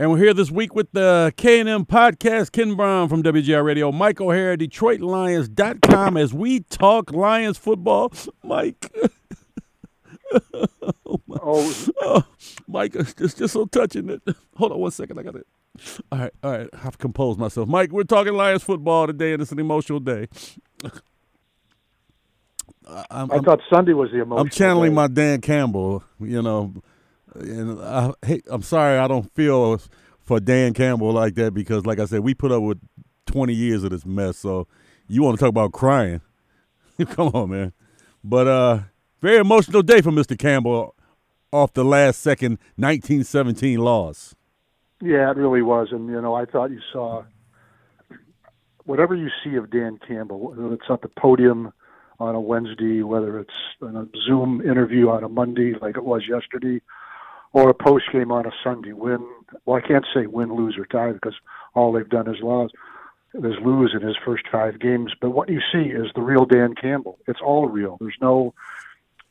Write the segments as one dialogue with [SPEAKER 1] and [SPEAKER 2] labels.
[SPEAKER 1] And we're here this week with the K&M podcast. Ken Brown from WGR Radio, Mike O'Hara, DetroitLions.com as we talk Lions football. Mike. Oh, oh, oh, Mike, it's just so touching. It. Hold on one second. I got it. All right, all right. I've composed myself. Mike, we're talking Lions football today, and it's an emotional day.
[SPEAKER 2] I'm, i thought Sunday was the emotional.
[SPEAKER 1] I'm channeling
[SPEAKER 2] day.
[SPEAKER 1] my Dan Campbell. You know, and I, hey, I'm sorry I don't feel for Dan Campbell like that because, like I said, we put up with 20 years of this mess. So you want to talk about crying? Come on, man. But uh, very emotional day for Mr. Campbell off the last second 1917 loss.
[SPEAKER 2] Yeah, it really was, and you know, I thought you saw whatever you see of Dan Campbell, whether it's at the podium on a Wednesday, whether it's in a Zoom interview on a Monday like it was yesterday, or a post game on a Sunday. Win, well, I can't say win, lose, or tie because all they've done is lose. Is lose in his first five games, but what you see is the real Dan Campbell. It's all real. There's no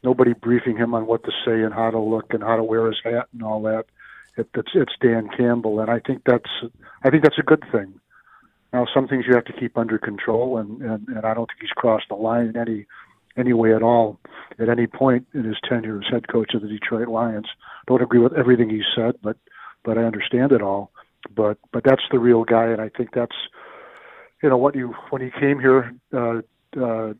[SPEAKER 2] nobody briefing him on what to say and how to look and how to wear his hat and all that. It, it's it's Dan Campbell, and I think that's I think that's a good thing. Now, some things you have to keep under control, and, and, and I don't think he's crossed the line in any any way at all at any point in his tenure as head coach of the Detroit Lions. Don't agree with everything he said, but but I understand it all. But but that's the real guy, and I think that's you know what you when he came here, uh, uh,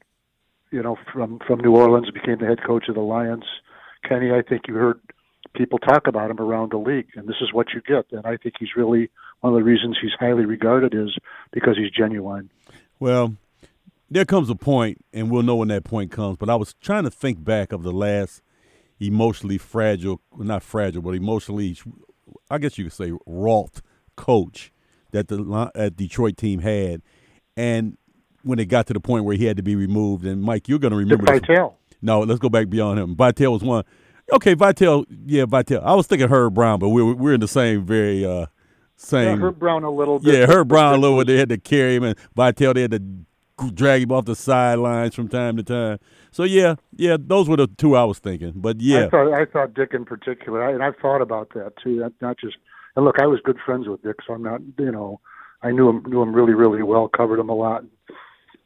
[SPEAKER 2] you know from from New Orleans, became the head coach of the Lions. Kenny, I think you heard people talk about him around the league, and this is what you get. And I think he's really one of the reasons he's highly regarded is because he's genuine.
[SPEAKER 1] Well, there comes a point, and we'll know when that point comes. But I was trying to think back of the last emotionally fragile, not fragile, but emotionally, I guess you could say, wrought coach that the Detroit team had, and when it got to the point where he had to be removed. And Mike, you're going to remember
[SPEAKER 2] Vitale.
[SPEAKER 1] No, let's go back beyond him. Vitale was one. Okay, Vitale. Yeah, Vitale. I was thinking Herb Brown, but we're we're in the same very uh same.
[SPEAKER 2] Yeah, Herb Brown a little bit.
[SPEAKER 1] Yeah, Herb Brown a little bit. They had to carry him, and Vitale they had to drag him off the sidelines from time to time. So yeah, yeah, those were the two I was thinking. But yeah,
[SPEAKER 2] I thought I thought Dick in particular, I, and I've thought about that too. That not just and look, I was good friends with Dick, so I'm not, you know, I knew him knew him really really well, covered him a lot,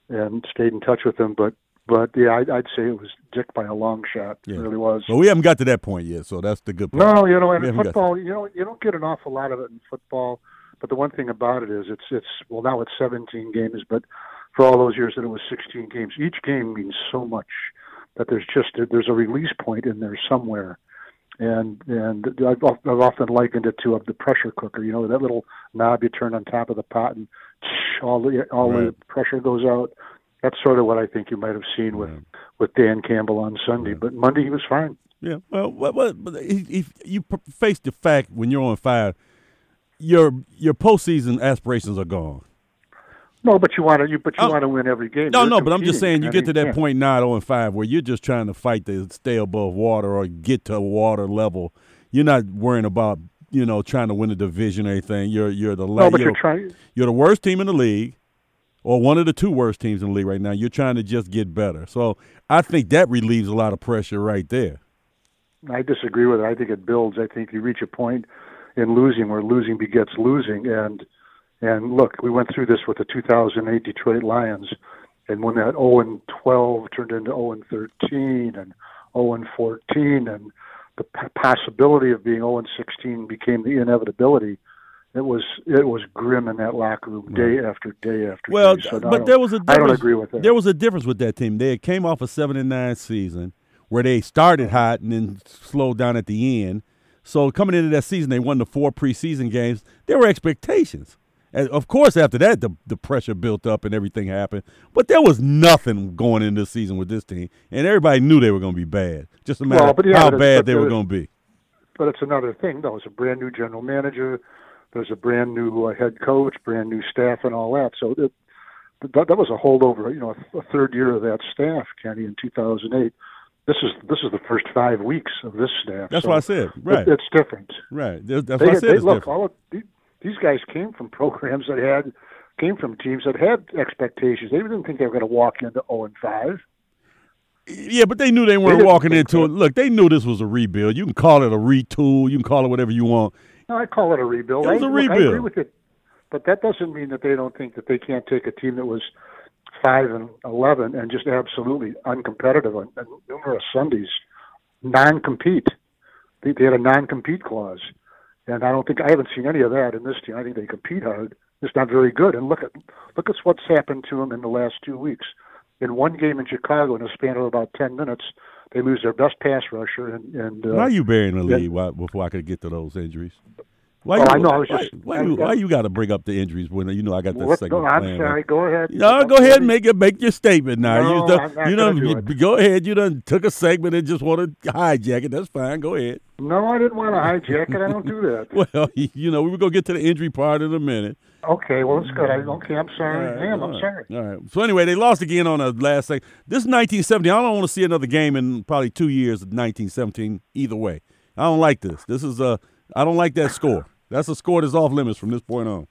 [SPEAKER 2] and stayed in touch with him. But but yeah, I'd, I'd say it was Dick by a long shot. Yeah. It really was.
[SPEAKER 1] Well, we haven't got to that point yet, so that's the good
[SPEAKER 2] part. No, you know, and in football, you know, you don't get an awful lot of it in football. But the one thing about it is, it's it's well now it's 17 games, but for all those years that it was 16 games, each game means so much that there's just there's a release point in there somewhere. And and I've, I've often likened it to a, the pressure cooker. You know that little knob you turn on top of the pot, and all the all right. the pressure goes out that's sort of what I think you might have seen with yeah. with Dan Campbell on Sunday. Yeah. But Monday he was fine.
[SPEAKER 1] Yeah, well, well, well if you face the fact when you're on fire, your your postseason aspirations are gone.
[SPEAKER 2] No, but you want to you but you oh. want to win every game.
[SPEAKER 1] No, you're no, but I'm just saying you get to that point nine oh and five where you're just trying to fight to stay above water or get to a water level. You're not worrying about you know trying to win a division or anything. You're you're the
[SPEAKER 2] no, but you're, you're trying.
[SPEAKER 1] You're the worst team in the league or one of the two worst teams in the league right now. You're trying to just get better. So I think that relieves a lot of pressure right there.
[SPEAKER 2] I disagree with it. I think it builds. I think you reach a point in losing where losing begets losing. And and look, we went through this with the 2008 Detroit Lions, and when that 0 and 12 turned into 0 and 13 and 0 and 14, and the possibility of being 0 and 16 became the inevitability it was it was grim in that locker room day after day after
[SPEAKER 1] well,
[SPEAKER 2] day. So
[SPEAKER 1] but there was a
[SPEAKER 2] difference. I don't agree with that.
[SPEAKER 1] There was a difference with that team. They came off a seven and nine season where they started hot and then slowed down at the end. So coming into that season, they won the four preseason games. There were expectations. And of course, after that, the the pressure built up and everything happened. But there was nothing going in this season with this team, and everybody knew they were going to be bad. Just a matter well, yeah, how bad they were going to be.
[SPEAKER 2] But it's another thing, though. It's a brand new general manager there's a brand new uh, head coach, brand new staff, and all that. So it, that, that was a holdover, you know, a, a third year of that staff, Kenny, in 2008. This is this is the first five weeks of this staff.
[SPEAKER 1] That's
[SPEAKER 2] so
[SPEAKER 1] what I said. Right,
[SPEAKER 2] it, it's different.
[SPEAKER 1] Right, that's they, what I said. They,
[SPEAKER 2] look,
[SPEAKER 1] different.
[SPEAKER 2] all of, these guys came from programs that had came from teams that had expectations. They didn't think they were going to walk into 0 and 5.
[SPEAKER 1] Yeah, but they knew they weren't they walking into it. Look, they knew this was a rebuild. You can call it a retool. You can call it whatever you want
[SPEAKER 2] No, I call it a rebuild.
[SPEAKER 1] It was
[SPEAKER 2] I,
[SPEAKER 1] a
[SPEAKER 2] look, I
[SPEAKER 1] rebuild.
[SPEAKER 2] agree with it, but that doesn't mean that they don't think that they can't take a team that was five and eleven and just absolutely uncompetitive on, on numerous Sundays, non-compete. They, they had a non-compete clause, and I don't think I haven't seen any of that in this team. I think they compete hard. It's not very good. And look at look at what's happened to them in the last two weeks. In one game in Chicago, in a span of about ten minutes, they lose their best pass rusher and. and uh,
[SPEAKER 1] Why you burying the
[SPEAKER 2] yeah.
[SPEAKER 1] lead why, before I could get to those injuries? Why
[SPEAKER 2] Oh,
[SPEAKER 1] you,
[SPEAKER 2] I know, I was
[SPEAKER 1] why,
[SPEAKER 2] just-
[SPEAKER 1] why,
[SPEAKER 2] I-
[SPEAKER 1] you, why you got to bring up the injuries when you know I got that
[SPEAKER 2] What-
[SPEAKER 1] segment
[SPEAKER 2] no, I'm sorry. Go ahead.
[SPEAKER 1] No, go ahead and make it make your statement now.
[SPEAKER 2] No,
[SPEAKER 1] you done,
[SPEAKER 2] I'm not
[SPEAKER 1] you done
[SPEAKER 2] do
[SPEAKER 1] you-
[SPEAKER 2] it.
[SPEAKER 1] go ahead. You done took a segment and just want to hijack it. That's fine. Go ahead.
[SPEAKER 2] No, I didn't want to hijack it. I don't do that.
[SPEAKER 1] Well, you know we were gonna get to the injury part in a minute.
[SPEAKER 2] Okay, well, it's good. I, okay, I'm sorry.
[SPEAKER 1] Right,
[SPEAKER 2] Damn, I'm
[SPEAKER 1] right,
[SPEAKER 2] sorry.
[SPEAKER 1] All right. So anyway, they lost again on the last second. This is 1970. I don't want to see another game in probably two years of 1917. Either way, I don't like this. This is a. I don't like that score. That's a score that's off limits from this point on.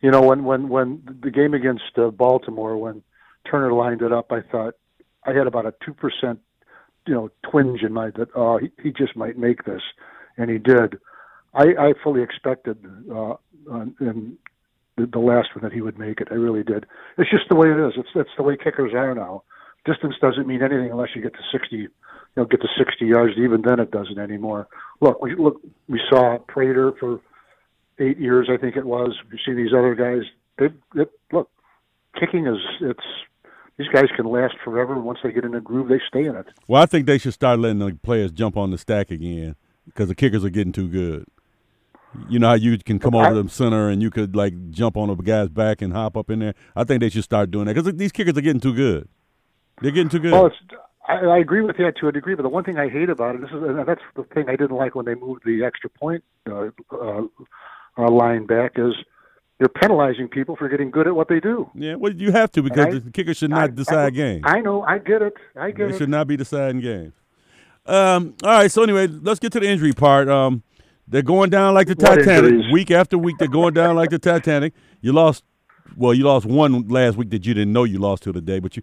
[SPEAKER 2] You know, when when when the game against uh, Baltimore, when Tucker lined it up, I thought I had about a two percent, you know, twinge in my that oh he, he just might make this, and he did. I, I fully expected uh, in the, the last one that he would make it. I really did. It's just the way it is. It's that's the way kickers are now. Distance doesn't mean anything unless you get to sixty, you know, get to sixty yards. Even then, it doesn't anymore. Look, we look. We saw Prater for eight years, I think it was. You see these other guys. They, they look, kicking is it's. These guys can last forever. Once they get in a groove, they stay in it.
[SPEAKER 1] Well, I think they should start letting the players jump on the stack again because the kickers are getting too good. You know how you can come over to the center and you could like jump on a guy's back and hop up in there. I think they should start doing that because these kickers are getting too good. They're getting too good.
[SPEAKER 2] Well, it's. I, I agree with that to a degree, but the one thing I hate about it, this is, and that's the thing I didn't like when they moved the extra point uh, uh, uh, line back, is you're penalizing people for getting good at what they do.
[SPEAKER 1] yeah, well, you have to because
[SPEAKER 2] I-
[SPEAKER 1] the kicker should
[SPEAKER 2] I-
[SPEAKER 1] not decide
[SPEAKER 2] I,
[SPEAKER 1] games.
[SPEAKER 2] I know, I get it, I get
[SPEAKER 1] They
[SPEAKER 2] it.
[SPEAKER 1] should not be deciding games. Um, all right, so anyway, let's get to the injury part. Um, they're going down like the
[SPEAKER 2] What
[SPEAKER 1] Titanic.
[SPEAKER 2] injuries?
[SPEAKER 1] Week after week, they're going down like the Titanic. You lost, well, you lost one last week that you didn't know you lost till the day, but you,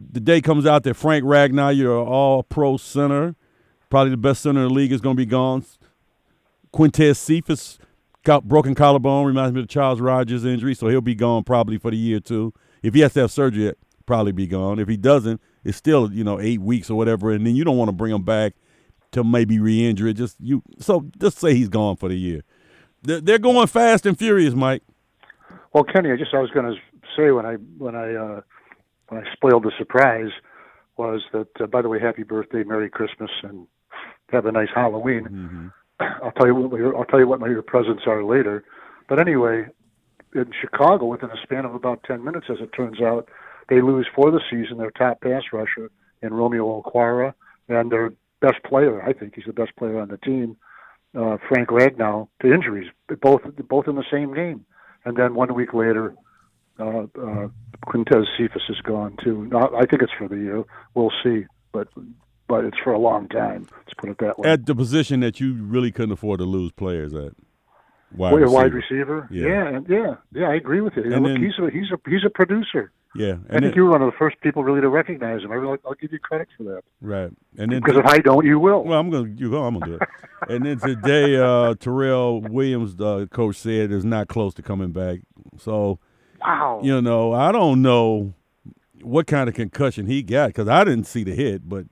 [SPEAKER 1] the day comes out that Frank Ragnow, your all-pro center, probably the best center in the league, is going to be gone. Quintez Cephus, got broken collarbone, reminds me of Charles Rogers injury, so he'll be gone probably for the year too. If he has to have surgery, he'll probably be gone. If he doesn't, it's still you know eight weeks or whatever, and then you don't want to bring him back to maybe re-injure it. Just you, so just say he's gone for the year. They're, they're going fast and furious, Mike.
[SPEAKER 2] Well, Kenny, I just I was going to say when I when I uh, when I spoiled the surprise was that uh, by the way, happy birthday, Merry Christmas, and have a nice Halloween. I'll tell you what my, I'll tell you what my your presents are later. But anyway, in Chicago, within a span of about ten minutes, as it turns out, they lose for the season their top pass rusher in Romeo Okwara and their best player. I think he's the best player on the team, uh, Frank Ragnow, to injuries, both both in the same game. And then one week later, uh, uh, Quintez Cephus is gone too. Not, I think it's for the year. We'll see, but but it's for a long time. Let's put it that way.
[SPEAKER 1] At the position that you really couldn't afford to lose players at. Wide
[SPEAKER 2] Wait, a wide
[SPEAKER 1] receiver.
[SPEAKER 2] receiver?
[SPEAKER 1] Yeah.
[SPEAKER 2] Yeah, yeah, yeah. I agree with you.
[SPEAKER 1] And
[SPEAKER 2] Look,
[SPEAKER 1] then-
[SPEAKER 2] he's a he's a he's a producer.
[SPEAKER 1] Yeah,
[SPEAKER 2] I
[SPEAKER 1] and
[SPEAKER 2] think
[SPEAKER 1] then,
[SPEAKER 2] you were one of the first people really to recognize him. I really, I'll give you credit for that.
[SPEAKER 1] right, and then
[SPEAKER 2] Because if I don't, you will.
[SPEAKER 1] Well, I'm gonna you go. I'm gonna do it. and then today, uh, Terrell Williams, the coach, said is not close to coming back. So
[SPEAKER 2] wow.
[SPEAKER 1] you know, I don't know what kind of concussion he got because I didn't see the hit, but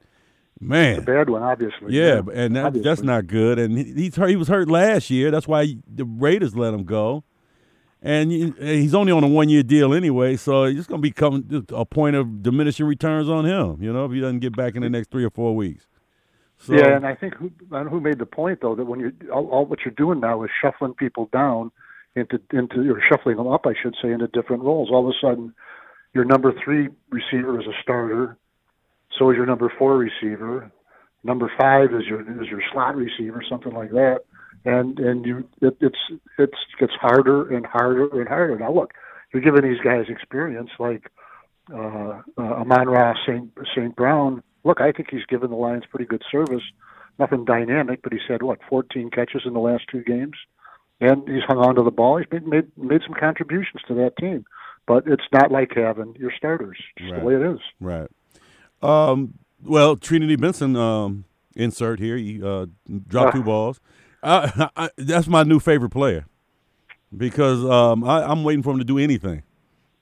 [SPEAKER 1] man, it's
[SPEAKER 2] Bad one, obviously.
[SPEAKER 1] yeah, and that, that's not good. And he- he's hurt, he was hurt last year. That's why the Raiders let him go. And you- he's only on a one year deal anyway, so it's going to become a point of diminishing returns on him. You know, if he doesn't get back in the next three or four weeks. So,
[SPEAKER 2] yeah, and I think who I who made the point though that when you all, all what you're doing now is shuffling people down into into or shuffling them up, I should say, into different roles. All of a sudden, your number three receiver is a starter, so is your number four receiver. Number five is your is your slot receiver, something like that. And and you it, it's it's gets harder and harder and harder. Now look, you're giving these guys experience like uh, uh, Amon-Ra St. St. Brown. Look, I think he's given the Lions pretty good service. Nothing dynamic, but he's had what 14 catches in the last two games, and he's hung on to the ball. He's made made, made some contributions to that team, but it's not like having your starters. Just
[SPEAKER 1] Right.
[SPEAKER 2] the way it is.
[SPEAKER 1] Right. Um, well, Trinity Benson, um, insert here. He uh, dropped
[SPEAKER 2] Ah.
[SPEAKER 1] two balls. I, I, that's my new favorite player because um, I, am waiting for him to do anything.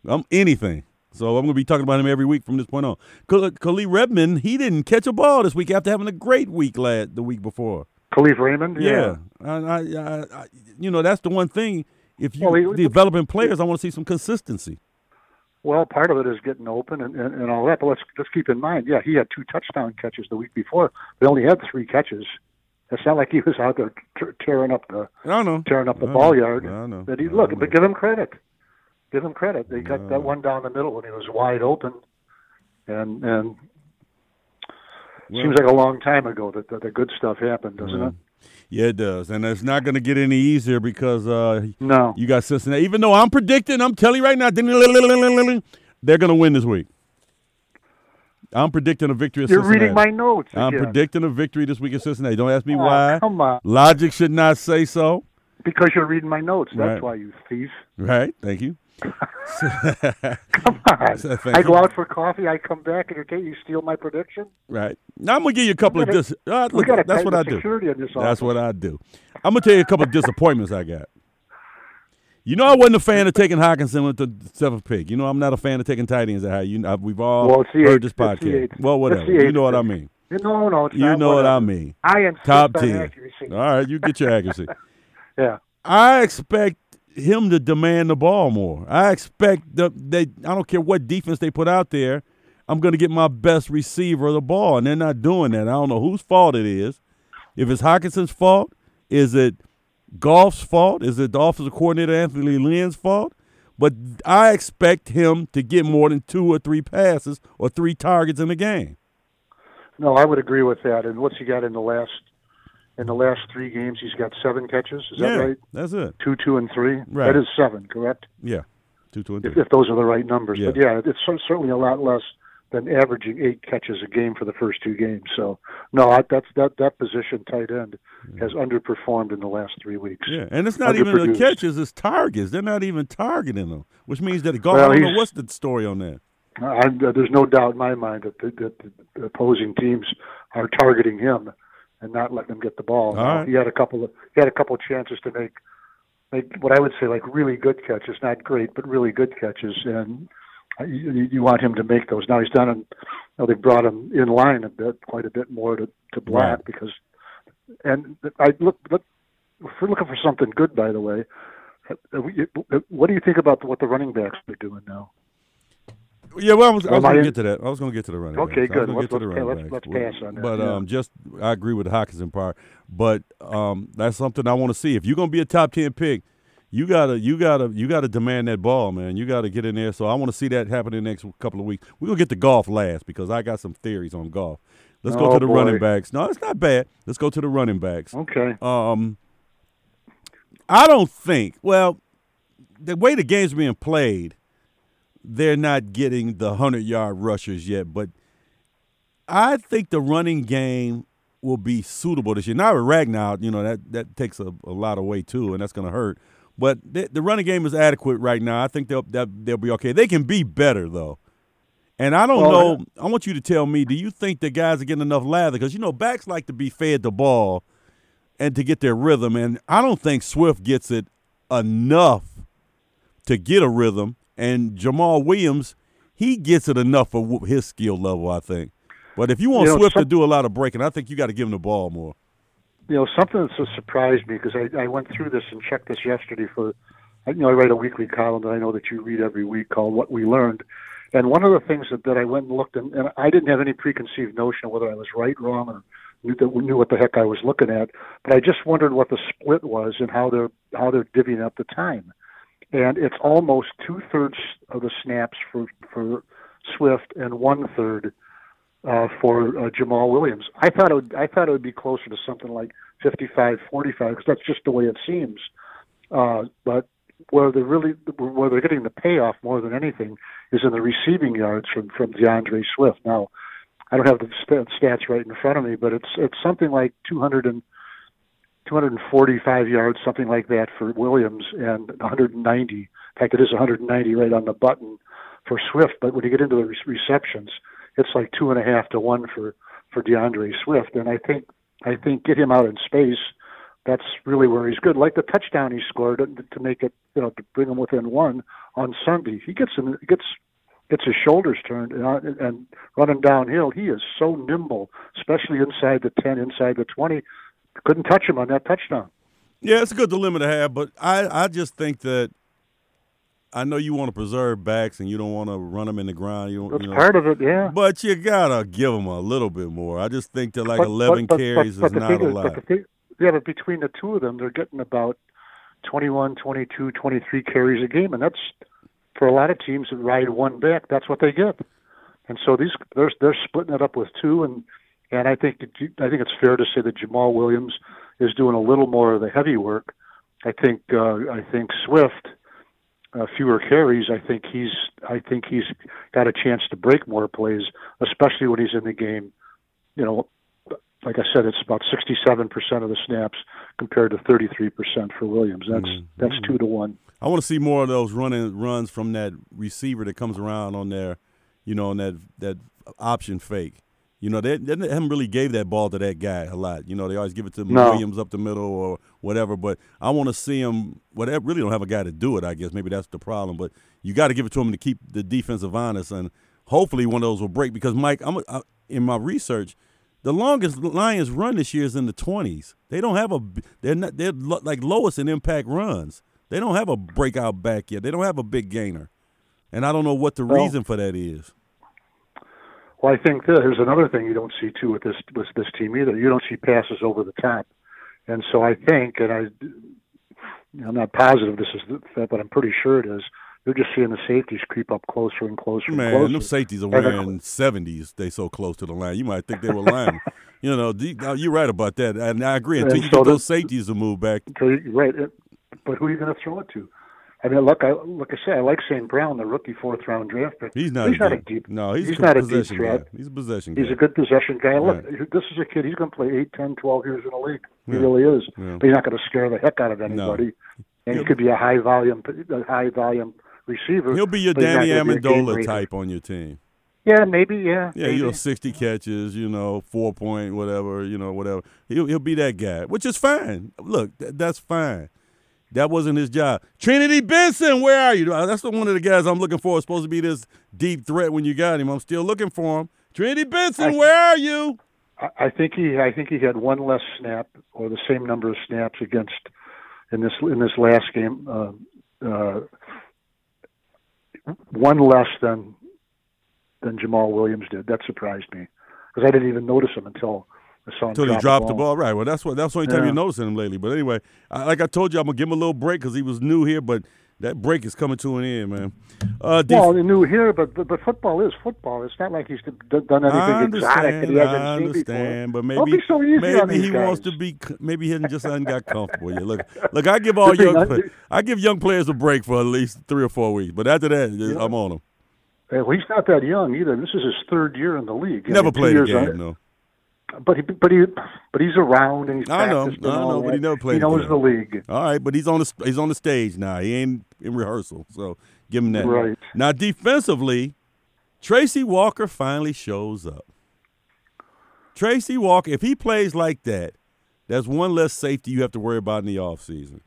[SPEAKER 1] Um, anything. So I'm going to be talking about him every week from this point on. Kalif Redmond, he didn't catch a ball this week after having a great week last the week before.
[SPEAKER 2] Kalif Raymond,
[SPEAKER 1] yeah, yeah. I, I, you know that's the one thing. If you well, he, developing players, I want to see some consistency.
[SPEAKER 2] Well, part of it is getting open and, and, and all that, but let's let's keep in mind, yeah, he had two touchdown catches the week before. They only had three catches. It's not like he was out there t- tearing up the
[SPEAKER 1] I know.
[SPEAKER 2] tearing up the
[SPEAKER 1] I
[SPEAKER 2] ball
[SPEAKER 1] know.
[SPEAKER 2] yard.
[SPEAKER 1] I know.
[SPEAKER 2] But he look, but give him credit. Give him credit. They got that one down the middle when he was wide open, and and well, seems like a long time ago that, that the good stuff happened, doesn't it?
[SPEAKER 1] Yeah, it does, and it's not going to get any easier because uh,
[SPEAKER 2] no,
[SPEAKER 1] you got Cincinnati. Even though I'm predicting, I'm telling you right now, they're going to win this week. I'm predicting a victory.
[SPEAKER 2] You're
[SPEAKER 1] Cincinnati.
[SPEAKER 2] reading my notes.
[SPEAKER 1] I'm predicting a victory this week in Cincinnati. Don't ask me
[SPEAKER 2] oh,
[SPEAKER 1] why.
[SPEAKER 2] Come on.
[SPEAKER 1] Logic should not say so.
[SPEAKER 2] Because you're reading my notes. That's
[SPEAKER 1] Right.
[SPEAKER 2] why, you thief.
[SPEAKER 1] Right. Thank you.
[SPEAKER 2] Come on.
[SPEAKER 1] So,
[SPEAKER 2] I go out for coffee. I come back, and you you steal my prediction.
[SPEAKER 1] Right. Now I'm gonna give you a couple of dis- uh, look, that's what I do.
[SPEAKER 2] security in this
[SPEAKER 1] That's what I do. I'm gonna tell you a couple of disappointments I got. You know, I wasn't a fan of taking Hockenson with the seventh pick. You know, I'm not a fan of taking tight ends. How you? Know, We've all
[SPEAKER 2] Well,
[SPEAKER 1] heard this podcast. Well, whatever. You know what I mean.
[SPEAKER 2] No, no,
[SPEAKER 1] You know what I mean.
[SPEAKER 2] I am
[SPEAKER 1] Top ten.
[SPEAKER 2] accuracy.
[SPEAKER 1] All right, you get your accuracy.
[SPEAKER 2] Yeah.
[SPEAKER 1] I expect him to demand the ball more. I expect the they. I don't care what defense they put out there. I'm going to get my best receiver the ball, and they're not doing that. I don't know whose fault it is. If it's Hockenson's fault, is it Goff's fault? Is it the offensive coordinator Anthony Lynn's fault? But I expect him to get more than two or three passes or three targets in the game.
[SPEAKER 2] No, I would agree with that. And what's he got in the last in the last three games? He's got seven catches. Is
[SPEAKER 1] yeah,
[SPEAKER 2] that right?
[SPEAKER 1] that's it.
[SPEAKER 2] Two, two, and three.
[SPEAKER 1] Right.
[SPEAKER 2] That is seven, correct?
[SPEAKER 1] Yeah, two, two, and
[SPEAKER 2] If,
[SPEAKER 1] three.
[SPEAKER 2] if those are the right numbers.
[SPEAKER 1] Yeah.
[SPEAKER 2] But yeah, it's certainly a lot less than averaging eight catches a game for the first two games. So no, I, that's that that position tight end has underperformed in the last three weeks.
[SPEAKER 1] Yeah, and it's not even the catches; it's targets. They're not even targeting them, which means that Goff.
[SPEAKER 2] Well,
[SPEAKER 1] I don't know what's the story on that.
[SPEAKER 2] I, there's no doubt in my mind that the, that the opposing teams are targeting him and not letting him get the ball.
[SPEAKER 1] All right.
[SPEAKER 2] He had a couple of he had a couple of chances to make make what I would say like really good catches, not great, but really good catches, and you, you want him to make those. Now he's done it. You know, they brought him in line a bit, quite a bit more to to block
[SPEAKER 1] Right.
[SPEAKER 2] because. And I look, look if we're looking for something good, by the way. uh, What do you think about what the running backs are doing now?
[SPEAKER 1] Yeah, well, I was, I was going to get to that. I was going to get to the running.
[SPEAKER 2] Okay,
[SPEAKER 1] backs.
[SPEAKER 2] Good. Let's-
[SPEAKER 1] get to the running
[SPEAKER 2] let's-
[SPEAKER 1] backs.
[SPEAKER 2] let's pass on that,
[SPEAKER 1] But
[SPEAKER 2] yeah.
[SPEAKER 1] um, just I agree with the Hockenson part. But um, that's something I want to see. If you're going to be a top ten pick, you gotta, you gotta, you gotta demand that ball, man. You gotta get in there. So I want to see that happen in the next couple of weeks. We're gonna get to Goff last because I got some theories on Goff. Let's go
[SPEAKER 2] Oh,
[SPEAKER 1] to the
[SPEAKER 2] boy.
[SPEAKER 1] running backs. No, it's not bad. Let's go to the running backs.
[SPEAKER 2] Okay.
[SPEAKER 1] Um, I don't think. Well, the way the game's being played, they're not getting the hundred yard rushers yet. But I think the running game will be suitable this year. Now with Ragnow, you know that that takes a, a lot away too, and that's going to hurt. But the, the running game is adequate right now. I think they'll that, they'll be okay. They can be better though. And I don't
[SPEAKER 2] Well,
[SPEAKER 1] know. I want you to tell me. Do you think the guys are getting enough lather? Because you know backs like to be fed the ball and to get their rhythm. And I don't think Swift gets it enough to get a rhythm. And Jamaal Williams, he gets it enough for his skill level, I think. But if you want
[SPEAKER 2] You know,
[SPEAKER 1] Swift to do a lot of breaking, I think you got to give him the ball more.
[SPEAKER 2] you know something that so surprised me because I, I went through this and checked this yesterday for you know I write a weekly column that I know that you read every week called What We Learned, and one of the things that, that I went and looked and, and I didn't have any preconceived notion of whether I was right, wrong, or knew, that, knew what the heck I was looking at, but I just wondered what the split was and how they're how they're divvying up the time, and it's almost two thirds of the snaps for for Swift and one third uh, for uh, Jamaal Williams. I thought it would, I thought it would be closer to something like 55 45 because that's just the way it seems. Uh, but where they're really where they're getting the payoff more than anything is in the receiving yards from from D'Andre Swift. Now, I don't have the stats right in front of me, but it's it's something like 200 and 245 yards, something like that for Williams, and 190. In fact, it is 190 right on the button for Swift. But when you get into the re- receptions, it's like two and a half to one for for D'Andre Swift. And I think I think get him out in space that's really where he's good. Like the touchdown he scored to, make it, you know, to bring him within one on Sunday. He gets him, gets gets his shoulders turned and, uh, and running downhill. He is so nimble, especially inside the ten, inside the twenty. Couldn't touch him on that touchdown.
[SPEAKER 1] Yeah, it's a good dilemma to have, but I I just think that I know you want to preserve backs and you don't want to run them in the ground. You,
[SPEAKER 2] That's
[SPEAKER 1] you know,
[SPEAKER 2] part of it, yeah.
[SPEAKER 1] But you gotta give them a little bit more. I just think that like
[SPEAKER 2] But-
[SPEAKER 1] eleven
[SPEAKER 2] but- but-
[SPEAKER 1] carries is not a lot.
[SPEAKER 2] Yeah, but between the two of them, they're getting about 21, 22, 23 carries a game, and that's for a lot of teams that ride one back. That's what they get, and so these they're they're splitting it up with two, and and I think I think it's fair to say that Jamaal Williams is doing a little more of the heavy work. I think uh, I think Swift. Uh, fewer carries. I think he's. I think he's got a chance to break more plays, especially when he's in the game. You know, like I said, it's about 67% of the snaps compared to 33% for Williams. That's
[SPEAKER 1] Mhm.
[SPEAKER 2] that's two to one.
[SPEAKER 1] I want to see more of those running runs from that receiver that comes around on there, you know, on that that option fake. You know, they, they haven't really gave that ball to that guy a lot. You know, they always give it to
[SPEAKER 2] No.
[SPEAKER 1] Williams up the middle or whatever. But I want to see him. Whatever, really don't have a guy to do it. I guess maybe that's the problem. But you got to give it to him to keep the defensive honest, and hopefully one of those will break. Because Mike, I'm I, in my research, the longest Lions run this year is in the 20s. They don't have a. They're not. They're lo- like lowest in impact runs. They don't have a breakout back yet. They don't have a big gainer, and I don't know what the
[SPEAKER 2] Well-
[SPEAKER 1] reason for that is.
[SPEAKER 2] Well, I think that there's another thing you don't see too with this with this team either. You don't see passes over the top, and so I think, and I, I'm not positive this is the, but I'm pretty sure it is. You're just seeing the safeties creep up closer and closer and
[SPEAKER 1] Man,
[SPEAKER 2] closer.
[SPEAKER 1] them safeties are wearing seventies. They so close to the line. You might think they were lying. you know, uh, you're right about that, and I agree. Until
[SPEAKER 2] And
[SPEAKER 1] you
[SPEAKER 2] so
[SPEAKER 1] get those safeties to move back,
[SPEAKER 2] right, but who are you going to throw it to? I mean, look, I look, I say I like St. Brown, the rookie fourth round draft pick.
[SPEAKER 1] he's not.
[SPEAKER 2] He's
[SPEAKER 1] a
[SPEAKER 2] not a
[SPEAKER 1] deep.
[SPEAKER 2] deep.
[SPEAKER 1] No, he's,
[SPEAKER 2] he's
[SPEAKER 1] a
[SPEAKER 2] not a deep threat.
[SPEAKER 1] guy. He's a possession
[SPEAKER 2] He's
[SPEAKER 1] guy.
[SPEAKER 2] a good possession guy. Look,
[SPEAKER 1] Right.
[SPEAKER 2] this is a kid. He's going to play eight, ten, twelve years in the league. He
[SPEAKER 1] Yeah.
[SPEAKER 2] really is.
[SPEAKER 1] Yeah.
[SPEAKER 2] But he's not going to scare the heck out of anybody. And
[SPEAKER 1] He'll-
[SPEAKER 2] he could be a high volume, a high volume receiver.
[SPEAKER 1] He'll be your
[SPEAKER 2] but he's not
[SPEAKER 1] Danny
[SPEAKER 2] gonna be a game
[SPEAKER 1] Amendola type on your team.
[SPEAKER 2] Yeah, maybe. Yeah.
[SPEAKER 1] Yeah,
[SPEAKER 2] maybe.
[SPEAKER 1] you know, sixty catches, you know, four point, whatever, you know, whatever. He'll he'll be that guy, which is fine. Look, th- that's fine. That wasn't his job. Trinity Benson, where are you? Uh, That's the one of the guys I'm looking for. Supposed to be this deep threat when you got him. I'm still looking for him. Trinity Benson,
[SPEAKER 2] I-
[SPEAKER 1] where are you?
[SPEAKER 2] I- think he I think he had one less snap or the same number of snaps against in this in this last game. Uh, uh, one less than than Jamaal Williams did. That surprised me because I didn't even notice him until I saw him
[SPEAKER 1] Until he
[SPEAKER 2] drop
[SPEAKER 1] dropped the ball. Right. Well, that's what that's the only time
[SPEAKER 2] Yeah.
[SPEAKER 1] you're noticing him lately. But anyway, I, like I told you, I'm gonna give him a little break because he was new here. But that break is coming to an end, man. Uh, def-
[SPEAKER 2] Well, new here, but, but but football is football. It's not like he's d- done anything
[SPEAKER 1] I
[SPEAKER 2] exotic that he hasn't
[SPEAKER 1] I
[SPEAKER 2] seen
[SPEAKER 1] understand,
[SPEAKER 2] before.
[SPEAKER 1] but maybe
[SPEAKER 2] be so easy on
[SPEAKER 1] maybe he wants to be. Maybe he just hasn't got comfortable yet. Look, look, I give all young,
[SPEAKER 2] I-
[SPEAKER 1] I give young players a break for at least three or four weeks, but after that, just- I'm on them.
[SPEAKER 2] Uh, Well, he's not that young either. This is his third year in the league. I
[SPEAKER 1] Never
[SPEAKER 2] mean,
[SPEAKER 1] played a game,
[SPEAKER 2] on-
[SPEAKER 1] no.
[SPEAKER 2] But he, but he, but he's around and he's
[SPEAKER 1] I know, I know, but he never played
[SPEAKER 2] He knows the league.
[SPEAKER 1] All right, but he's on the he's on the stage now. He ain't in rehearsal, so give him that.
[SPEAKER 2] Right.
[SPEAKER 1] Now, defensively, Tracy Walker finally shows up. Tracy Walker, if he plays like that, that's one less safety you have to worry about in the offseason.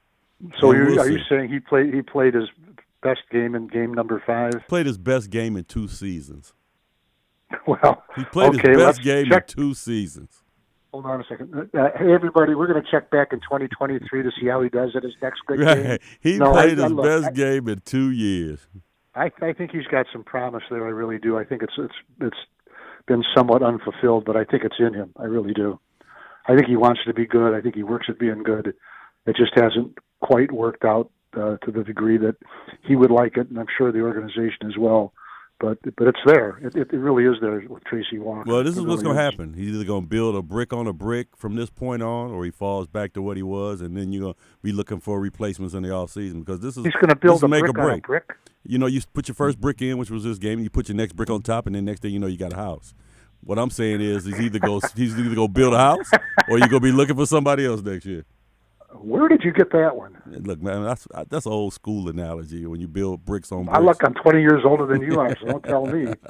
[SPEAKER 2] So
[SPEAKER 1] we'll
[SPEAKER 2] are you saying he played he played his best game in game number five?
[SPEAKER 1] Played his best game in two seasons.
[SPEAKER 2] Well,
[SPEAKER 1] He played
[SPEAKER 2] okay,
[SPEAKER 1] his best game
[SPEAKER 2] check.
[SPEAKER 1] in two seasons.
[SPEAKER 2] Hold on a second. Uh, hey, everybody, we're going to check back in 2023 to see how he does at his next big game.
[SPEAKER 1] He
[SPEAKER 2] No,
[SPEAKER 1] played
[SPEAKER 2] I- I
[SPEAKER 1] his
[SPEAKER 2] look,
[SPEAKER 1] best
[SPEAKER 2] I-
[SPEAKER 1] game in two years.
[SPEAKER 2] I, I think he's got some promise there. I really do. I think it's it's it's been somewhat unfulfilled, but I think it's in him. I really do. I think he wants to be good. I think he works at being good. It just hasn't quite worked out uh, to the degree that he would like it, and I'm sure the organization as well. But but it's there. It, it, it really is there with Tracy Walker.
[SPEAKER 1] Well, this is what's going to happen. He's either going to build a brick on a brick from this point on, or he falls back to what he was, and then you're going to be looking for replacements in the offseason because this is
[SPEAKER 2] He's going to build a
[SPEAKER 1] make
[SPEAKER 2] brick on a brick.
[SPEAKER 1] You know, you put your first brick in, which was this game, and you put your next brick on top, and then next thing you know, you got a house. What I'm saying is, he's either go he's either go build a house, or you're gonna be looking for somebody else next year.
[SPEAKER 2] Where did you get that one?
[SPEAKER 1] Look, man, that's that's an old school analogy when you build bricks on bricks.
[SPEAKER 2] I look, I'm 20 years older than you are, so don't tell me.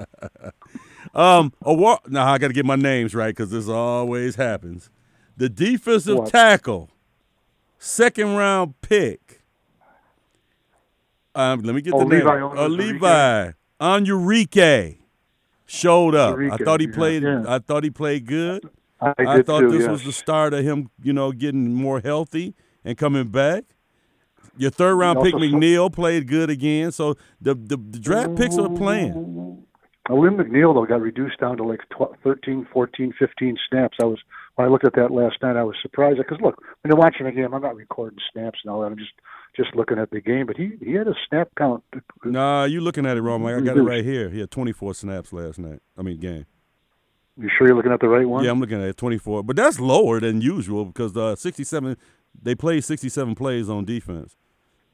[SPEAKER 1] Um, a war- now I got to get my names right because this always happens. The defensive
[SPEAKER 2] What?
[SPEAKER 1] tackle second round pick. Um, let me get
[SPEAKER 2] Oh,
[SPEAKER 1] the name.
[SPEAKER 2] Levi
[SPEAKER 1] Uh, Levi Onwuzurike showed up. I thought he played.
[SPEAKER 2] yeah.
[SPEAKER 1] I thought he played good.
[SPEAKER 2] I,
[SPEAKER 1] I thought
[SPEAKER 2] too,
[SPEAKER 1] this
[SPEAKER 2] yes.
[SPEAKER 1] was the start of him, you know, getting more healthy and coming back. Your third round pick McNeill played good again. So the the, the draft picks are playing.
[SPEAKER 2] Uh, Lynn McNeill though got reduced down to like 12, 13, 14, 15 snaps. I was when I looked at that last night, I was surprised because look, when you're watching a game, I'm not recording snaps and all that. I'm just just looking at the game. But he he had a snap count.
[SPEAKER 1] Nah, you looking at it wrong, Mike. I got it right here. He had 24 snaps last night. I mean, game.
[SPEAKER 2] You sure you're looking at the right one?
[SPEAKER 1] Yeah, I'm looking at 24. But that's lower than usual because uh, 67. They played 67 plays on defense.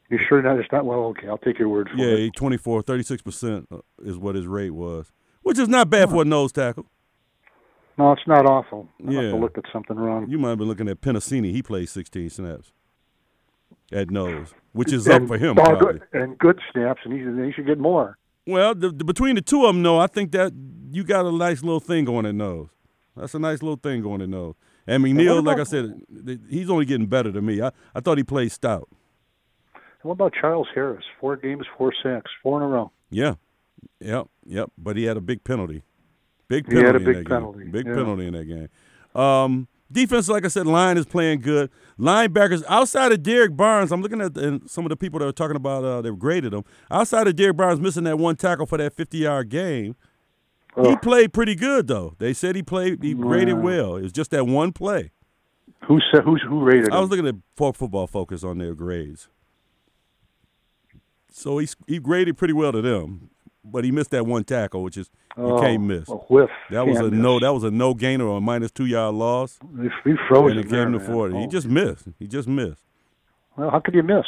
[SPEAKER 2] You sure not? It's not. Well, okay, I'll take your word for
[SPEAKER 1] Yeah,
[SPEAKER 2] it.
[SPEAKER 1] he 24, 36 percent uh, is what his rate was, which is not bad for a nose tackle.
[SPEAKER 2] No, it's not awful. I
[SPEAKER 1] Yeah.
[SPEAKER 2] have looked at something wrong.
[SPEAKER 1] You might have been looking at Penisini. He played 16 snaps at nose, which is up for him. Probably.
[SPEAKER 2] good, and good snaps, and he, he should get more.
[SPEAKER 1] Well, the, the, between the two of them, no, I think that you got a nice little thing going at nose. That's a nice little thing going at nose. And McNeill, like I said, he's only getting better than me. I, I thought he played stout.
[SPEAKER 2] And what about Charles Harris? Four games, four sacks, four in a row.
[SPEAKER 1] Yeah, yep, yep. But he had a big penalty. Big
[SPEAKER 2] He
[SPEAKER 1] penalty.
[SPEAKER 2] had a
[SPEAKER 1] in
[SPEAKER 2] big penalty,
[SPEAKER 1] Game. Big
[SPEAKER 2] yeah.
[SPEAKER 1] penalty in that game. Um, defense, like I said, line is playing good. Linebackers outside of Derrick Barnes, I'm looking at the, and some of the people that are talking about uh, they've graded him. Outside of Derrick Barnes missing that one tackle for that 50 yard game, he played pretty good though. They said he played, he graded
[SPEAKER 2] Wow.
[SPEAKER 1] well. It was just that one play.
[SPEAKER 2] Who said? Who's who rated
[SPEAKER 1] I was
[SPEAKER 2] him?
[SPEAKER 1] looking at Football Focus on their grades. So he he graded pretty well to them, but he missed that one tackle, which is you
[SPEAKER 2] Oh,
[SPEAKER 1] can't miss.
[SPEAKER 2] A whiff.
[SPEAKER 1] That was a no. That was a no gainer or a minus two yard loss,
[SPEAKER 2] He, he froze
[SPEAKER 1] and it came to forty. He
[SPEAKER 2] Oh.
[SPEAKER 1] just missed. He just missed.
[SPEAKER 2] Well, how could you miss?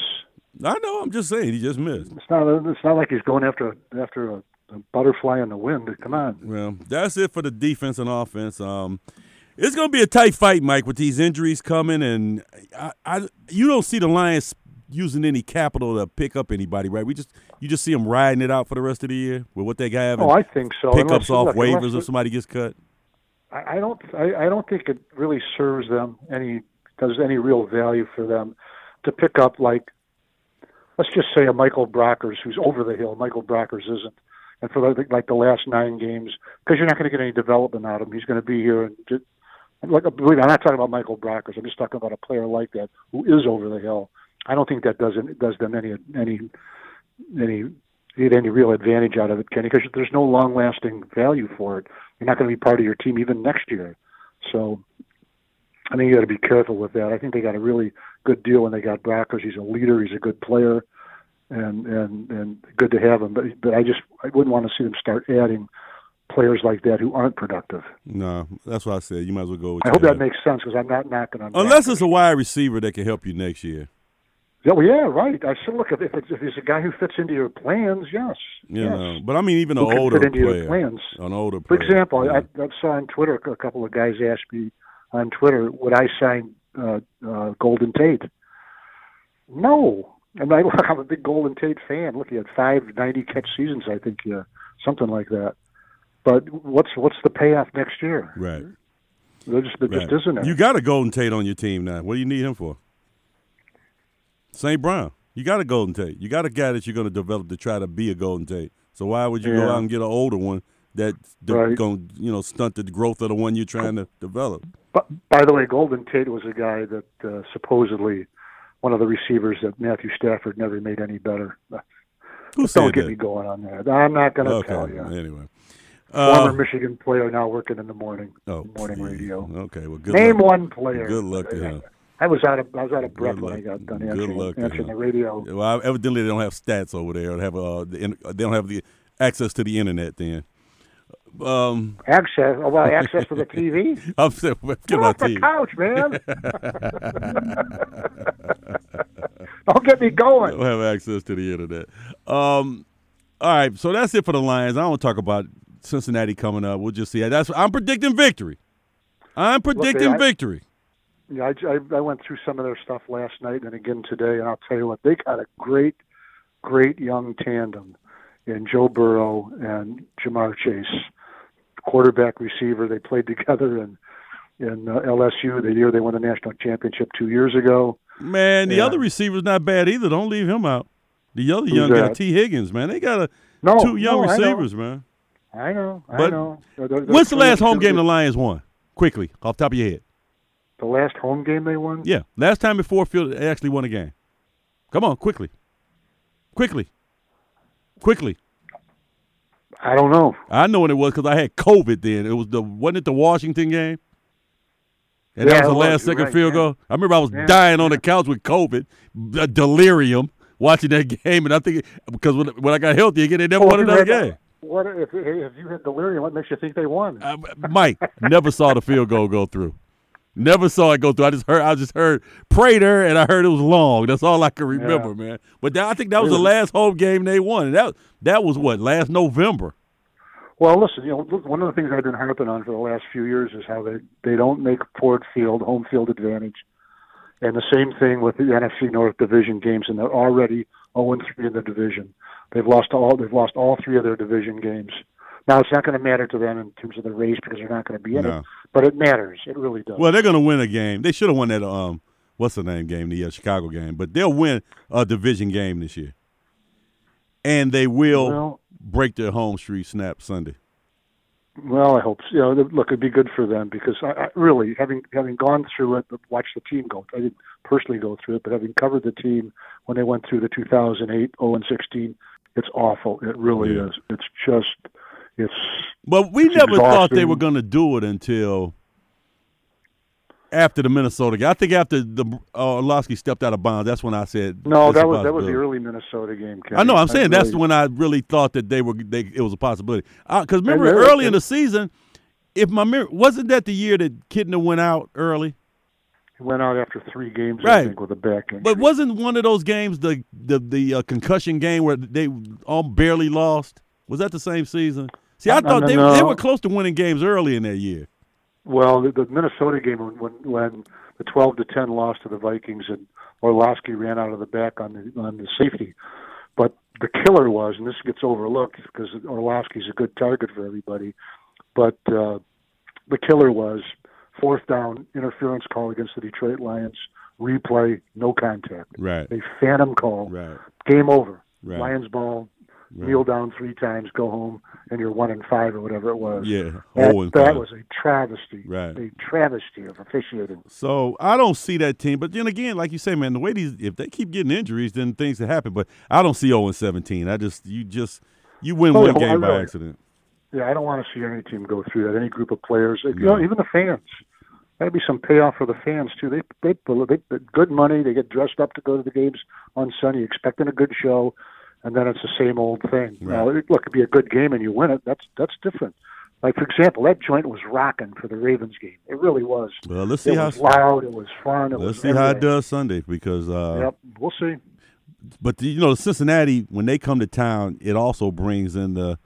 [SPEAKER 1] I know. I'm just saying. He just missed.
[SPEAKER 2] It's not. It's not like he's going after after a, a butterfly in the wind. Come on.
[SPEAKER 1] Well, that's it for the defense and offense. Um, it's going to be a tight fight, Mike, with these injuries coming, and I, I, you don't see the Lions using any capital to pick up anybody, right? We just you just see them riding it out for the rest of the year with what they have.
[SPEAKER 2] Oh, I think so.
[SPEAKER 1] pickups
[SPEAKER 2] Unless-
[SPEAKER 1] off
[SPEAKER 2] look,
[SPEAKER 1] waivers if somebody gets cut.
[SPEAKER 2] I, I don't. I, I don't think it really serves them any. Does any real value for them to pick up like, let's just say a Michael Brockers who's over the hill. Michael Brockers isn't, and for like, like the last nine games, because you're not going to get any development out of him. He's going to be here and just. Like, uh, believe me, I'm not talking about Michael Brockers. I'm just talking about a player like that who is over the hill. I don't think that does it does them any any any get any real advantage out of it, Kenny, because there's no long lasting value for it. You're not going to be part of your team even next year. So I think you got to be careful with that. I think they got a really good deal when they got Brockers. He's a leader. He's a good player, and and and good to have them. But but I just I wouldn't want to see them start adding players like that who aren't productive.
[SPEAKER 1] No, that's what I said. You might as well go with
[SPEAKER 2] I hope
[SPEAKER 1] your
[SPEAKER 2] that makes sense because I'm not knocking on.
[SPEAKER 1] Unless it's a wide receiver that can help you next year.
[SPEAKER 2] Yeah, well, yeah, right. I said, look, if it's, if he's a guy who fits into your plans, yes,
[SPEAKER 1] You
[SPEAKER 2] yes.
[SPEAKER 1] know, but I mean, even an
[SPEAKER 2] Who can
[SPEAKER 1] older
[SPEAKER 2] fit into your
[SPEAKER 1] player,
[SPEAKER 2] plans.
[SPEAKER 1] an older Player.
[SPEAKER 2] For example,
[SPEAKER 1] yeah.
[SPEAKER 2] I, I saw on Twitter a couple of guys asked me on Twitter, would I sign uh, uh, Golden Tate? No. And I, I'm a big Golden Tate fan. Look, he had five 90 catch seasons, I think, yeah, something like that. But what's what's the payoff next year?
[SPEAKER 1] right.
[SPEAKER 2] There just, there
[SPEAKER 1] right.
[SPEAKER 2] just isn't.
[SPEAKER 1] You got a Golden Tate on your team now. What do you need him for? St. Brown. You got a Golden Tate. You got a guy that you're going to develop to try to be a Golden Tate. So why would you go out and get an older one that's
[SPEAKER 2] Right.
[SPEAKER 1] going to you know stunt the growth of the one you're trying to develop?
[SPEAKER 2] But by the way, Golden Tate was a guy that uh, supposedly one of the receivers that Matthew Stafford never made any better.
[SPEAKER 1] Who
[SPEAKER 2] Don't get
[SPEAKER 1] that?
[SPEAKER 2] me going on that. I'm not going to
[SPEAKER 1] okay.
[SPEAKER 2] tell you.
[SPEAKER 1] Anyway.
[SPEAKER 2] Former
[SPEAKER 1] Uh,
[SPEAKER 2] Michigan player now working in the morning
[SPEAKER 1] oh,
[SPEAKER 2] morning
[SPEAKER 1] geez.
[SPEAKER 2] radio.
[SPEAKER 1] Okay. Well, good
[SPEAKER 2] Name
[SPEAKER 1] luck.
[SPEAKER 2] one player.
[SPEAKER 1] Good luck to him.
[SPEAKER 2] I was out of I was out of breath
[SPEAKER 1] Good
[SPEAKER 2] when I
[SPEAKER 1] luck-
[SPEAKER 2] got done
[SPEAKER 1] good
[SPEAKER 2] answering,
[SPEAKER 1] luck to
[SPEAKER 2] answering
[SPEAKER 1] him.
[SPEAKER 2] the radio.
[SPEAKER 1] Well, evidently they don't have stats over there. Or have uh, the, they don't have the access to the internet. Then, um,
[SPEAKER 2] Access, oh, well, access to the TV.
[SPEAKER 1] I'm
[SPEAKER 2] Get
[SPEAKER 1] get
[SPEAKER 2] off the
[SPEAKER 1] team.
[SPEAKER 2] couch, man. Don't get me going.
[SPEAKER 1] don't have access to the internet. Um, all right, so that's it for the Lions. I don't talk about Cincinnati coming up. We'll just see. That's I'm predicting victory. I'm predicting
[SPEAKER 2] I-
[SPEAKER 1] victory.
[SPEAKER 2] Yeah, I, I, I went through some of their stuff last night and again today, and I'll tell you what, they got a great, great young tandem in Joe Burrow and Ja'Marr Chase, quarterback receiver. They played together in in uh, LSU the year they won the national championship two years ago.
[SPEAKER 1] Man, the
[SPEAKER 2] Yeah.
[SPEAKER 1] other receiver's not bad either. Don't leave him out. The other young guy. Tee Higgins, man. They got a,
[SPEAKER 2] No,
[SPEAKER 1] two young
[SPEAKER 2] no, I
[SPEAKER 1] receivers, man.
[SPEAKER 2] I know. I
[SPEAKER 1] But
[SPEAKER 2] know. They're- they're
[SPEAKER 1] When's the last home game the Lions won? Quickly, off the top of your head.
[SPEAKER 2] The last home game they won?
[SPEAKER 1] Yeah, last time before Field they actually won a game. Come on, quickly, quickly, quickly.
[SPEAKER 2] I don't know.
[SPEAKER 1] I know when it was because I had COVID then. It was the wasn't it the Washington game? And
[SPEAKER 2] Yeah,
[SPEAKER 1] that was the last
[SPEAKER 2] You're
[SPEAKER 1] second
[SPEAKER 2] right,
[SPEAKER 1] field
[SPEAKER 2] yeah.
[SPEAKER 1] goal. I remember I was
[SPEAKER 2] Yeah,
[SPEAKER 1] dying on the couch with COVID, delirium, watching that game, and I think because when, when I got healthy again, they never
[SPEAKER 2] Well,
[SPEAKER 1] won another
[SPEAKER 2] had-
[SPEAKER 1] game.
[SPEAKER 2] What if, if you had delirium? What makes you think they won?
[SPEAKER 1] Uh, Mike never saw the field goal go through. Never saw it go through. I just heard. I just heard Prater, and I heard it was long. That's all I can remember, man. But that, I think that was the last home game they won, and that that was what last November.
[SPEAKER 2] Well, listen, you know, one of the things I've been harping on for the last few years is how they they don't make Ford Field home field advantage, and the same thing with the NFC North division games, and they're already 0 3 in the division. They've lost all they've lost all three of their division games. Now it's not going to matter to them in terms of the race because they're not going to be in
[SPEAKER 1] No.
[SPEAKER 2] it, but it matters. It really does.
[SPEAKER 1] Well, they're going to win a game. They should have won that. Um, what's the name game? The uh, Chicago game, but they'll win a division game this year, and they will
[SPEAKER 2] well,
[SPEAKER 1] break their home streak snap Sunday.
[SPEAKER 2] Well, I hope so. You know, look, it'd be good for them because I, I really having having gone through it, watched the team go. I didn't personally go through it, but having covered the team when they went through the 2008 0 and 16, it's awful. It really
[SPEAKER 1] Yeah.
[SPEAKER 2] is. It's just it's
[SPEAKER 1] But we
[SPEAKER 2] It's
[SPEAKER 1] never thought they were going to do it until after the Minnesota game. I think after the uh, Orlovsky stepped out of bounds, that's when I said
[SPEAKER 2] no. That was that was the early Minnesota game. Kenny.
[SPEAKER 1] I know. I'm saying that's
[SPEAKER 2] really-
[SPEAKER 1] when I really thought that they were. They, it was a possibility. Because remember,
[SPEAKER 2] And-
[SPEAKER 1] early in the season, if my mem- wasn't that the year that Kitna went out early?
[SPEAKER 2] he went out after three games. I
[SPEAKER 1] Right.
[SPEAKER 2] think with a back injury.
[SPEAKER 1] But wasn't one of those games the the the uh, concussion game where they all barely lost? Was that the same season? See, I
[SPEAKER 2] No,
[SPEAKER 1] thought
[SPEAKER 2] no,
[SPEAKER 1] they
[SPEAKER 2] no.
[SPEAKER 1] they were close to winning games early in that year.
[SPEAKER 2] Well, the, the Minnesota game when, when when the twelve to ten loss to the Vikings and Orlovsky ran out of the back on the on the safety, but the killer was, and this gets overlooked because Orlovsky's a good target for everybody, but uh, the killer was fourth down interference call against the Detroit Lions, replay, no contact,
[SPEAKER 1] Right.
[SPEAKER 2] a phantom call,
[SPEAKER 1] Right.
[SPEAKER 2] game over,
[SPEAKER 1] Right.
[SPEAKER 2] Lions ball,
[SPEAKER 1] Right.
[SPEAKER 2] kneel down three times, go home, and you're one and five or whatever it was.
[SPEAKER 1] Yeah.
[SPEAKER 2] That,
[SPEAKER 1] Oh, and
[SPEAKER 2] that
[SPEAKER 1] five.
[SPEAKER 2] was a travesty.
[SPEAKER 1] Right.
[SPEAKER 2] A travesty of officiating.
[SPEAKER 1] So I don't see that team. But then again, like you say, man, the way these if they keep getting injuries, then things that happen. But I don't see 0 and 17. I just you just you win
[SPEAKER 2] Oh,
[SPEAKER 1] one
[SPEAKER 2] no,
[SPEAKER 1] game by
[SPEAKER 2] really-
[SPEAKER 1] accident.
[SPEAKER 2] Yeah, I don't want to see any team go through that. Any group of players, you know, even the fans. That'd be some payoff for the fans too. They they they, they good money. They get dressed up to go to the games on Sunday, expecting a good show, and then it's the same old thing.
[SPEAKER 1] Right.
[SPEAKER 2] Now, it, look, it'd be a good game and you win it. That's that's different. Like for example, that joint was rocking for the Ravens game. It really was.
[SPEAKER 1] Well, let's see
[SPEAKER 2] It
[SPEAKER 1] how
[SPEAKER 2] was loud. It was fun. It
[SPEAKER 1] let's
[SPEAKER 2] was
[SPEAKER 1] see how it does Sunday because uh,
[SPEAKER 2] Yep, we'll see.
[SPEAKER 1] but the, you know Cincinnati when they come to town, it also brings in the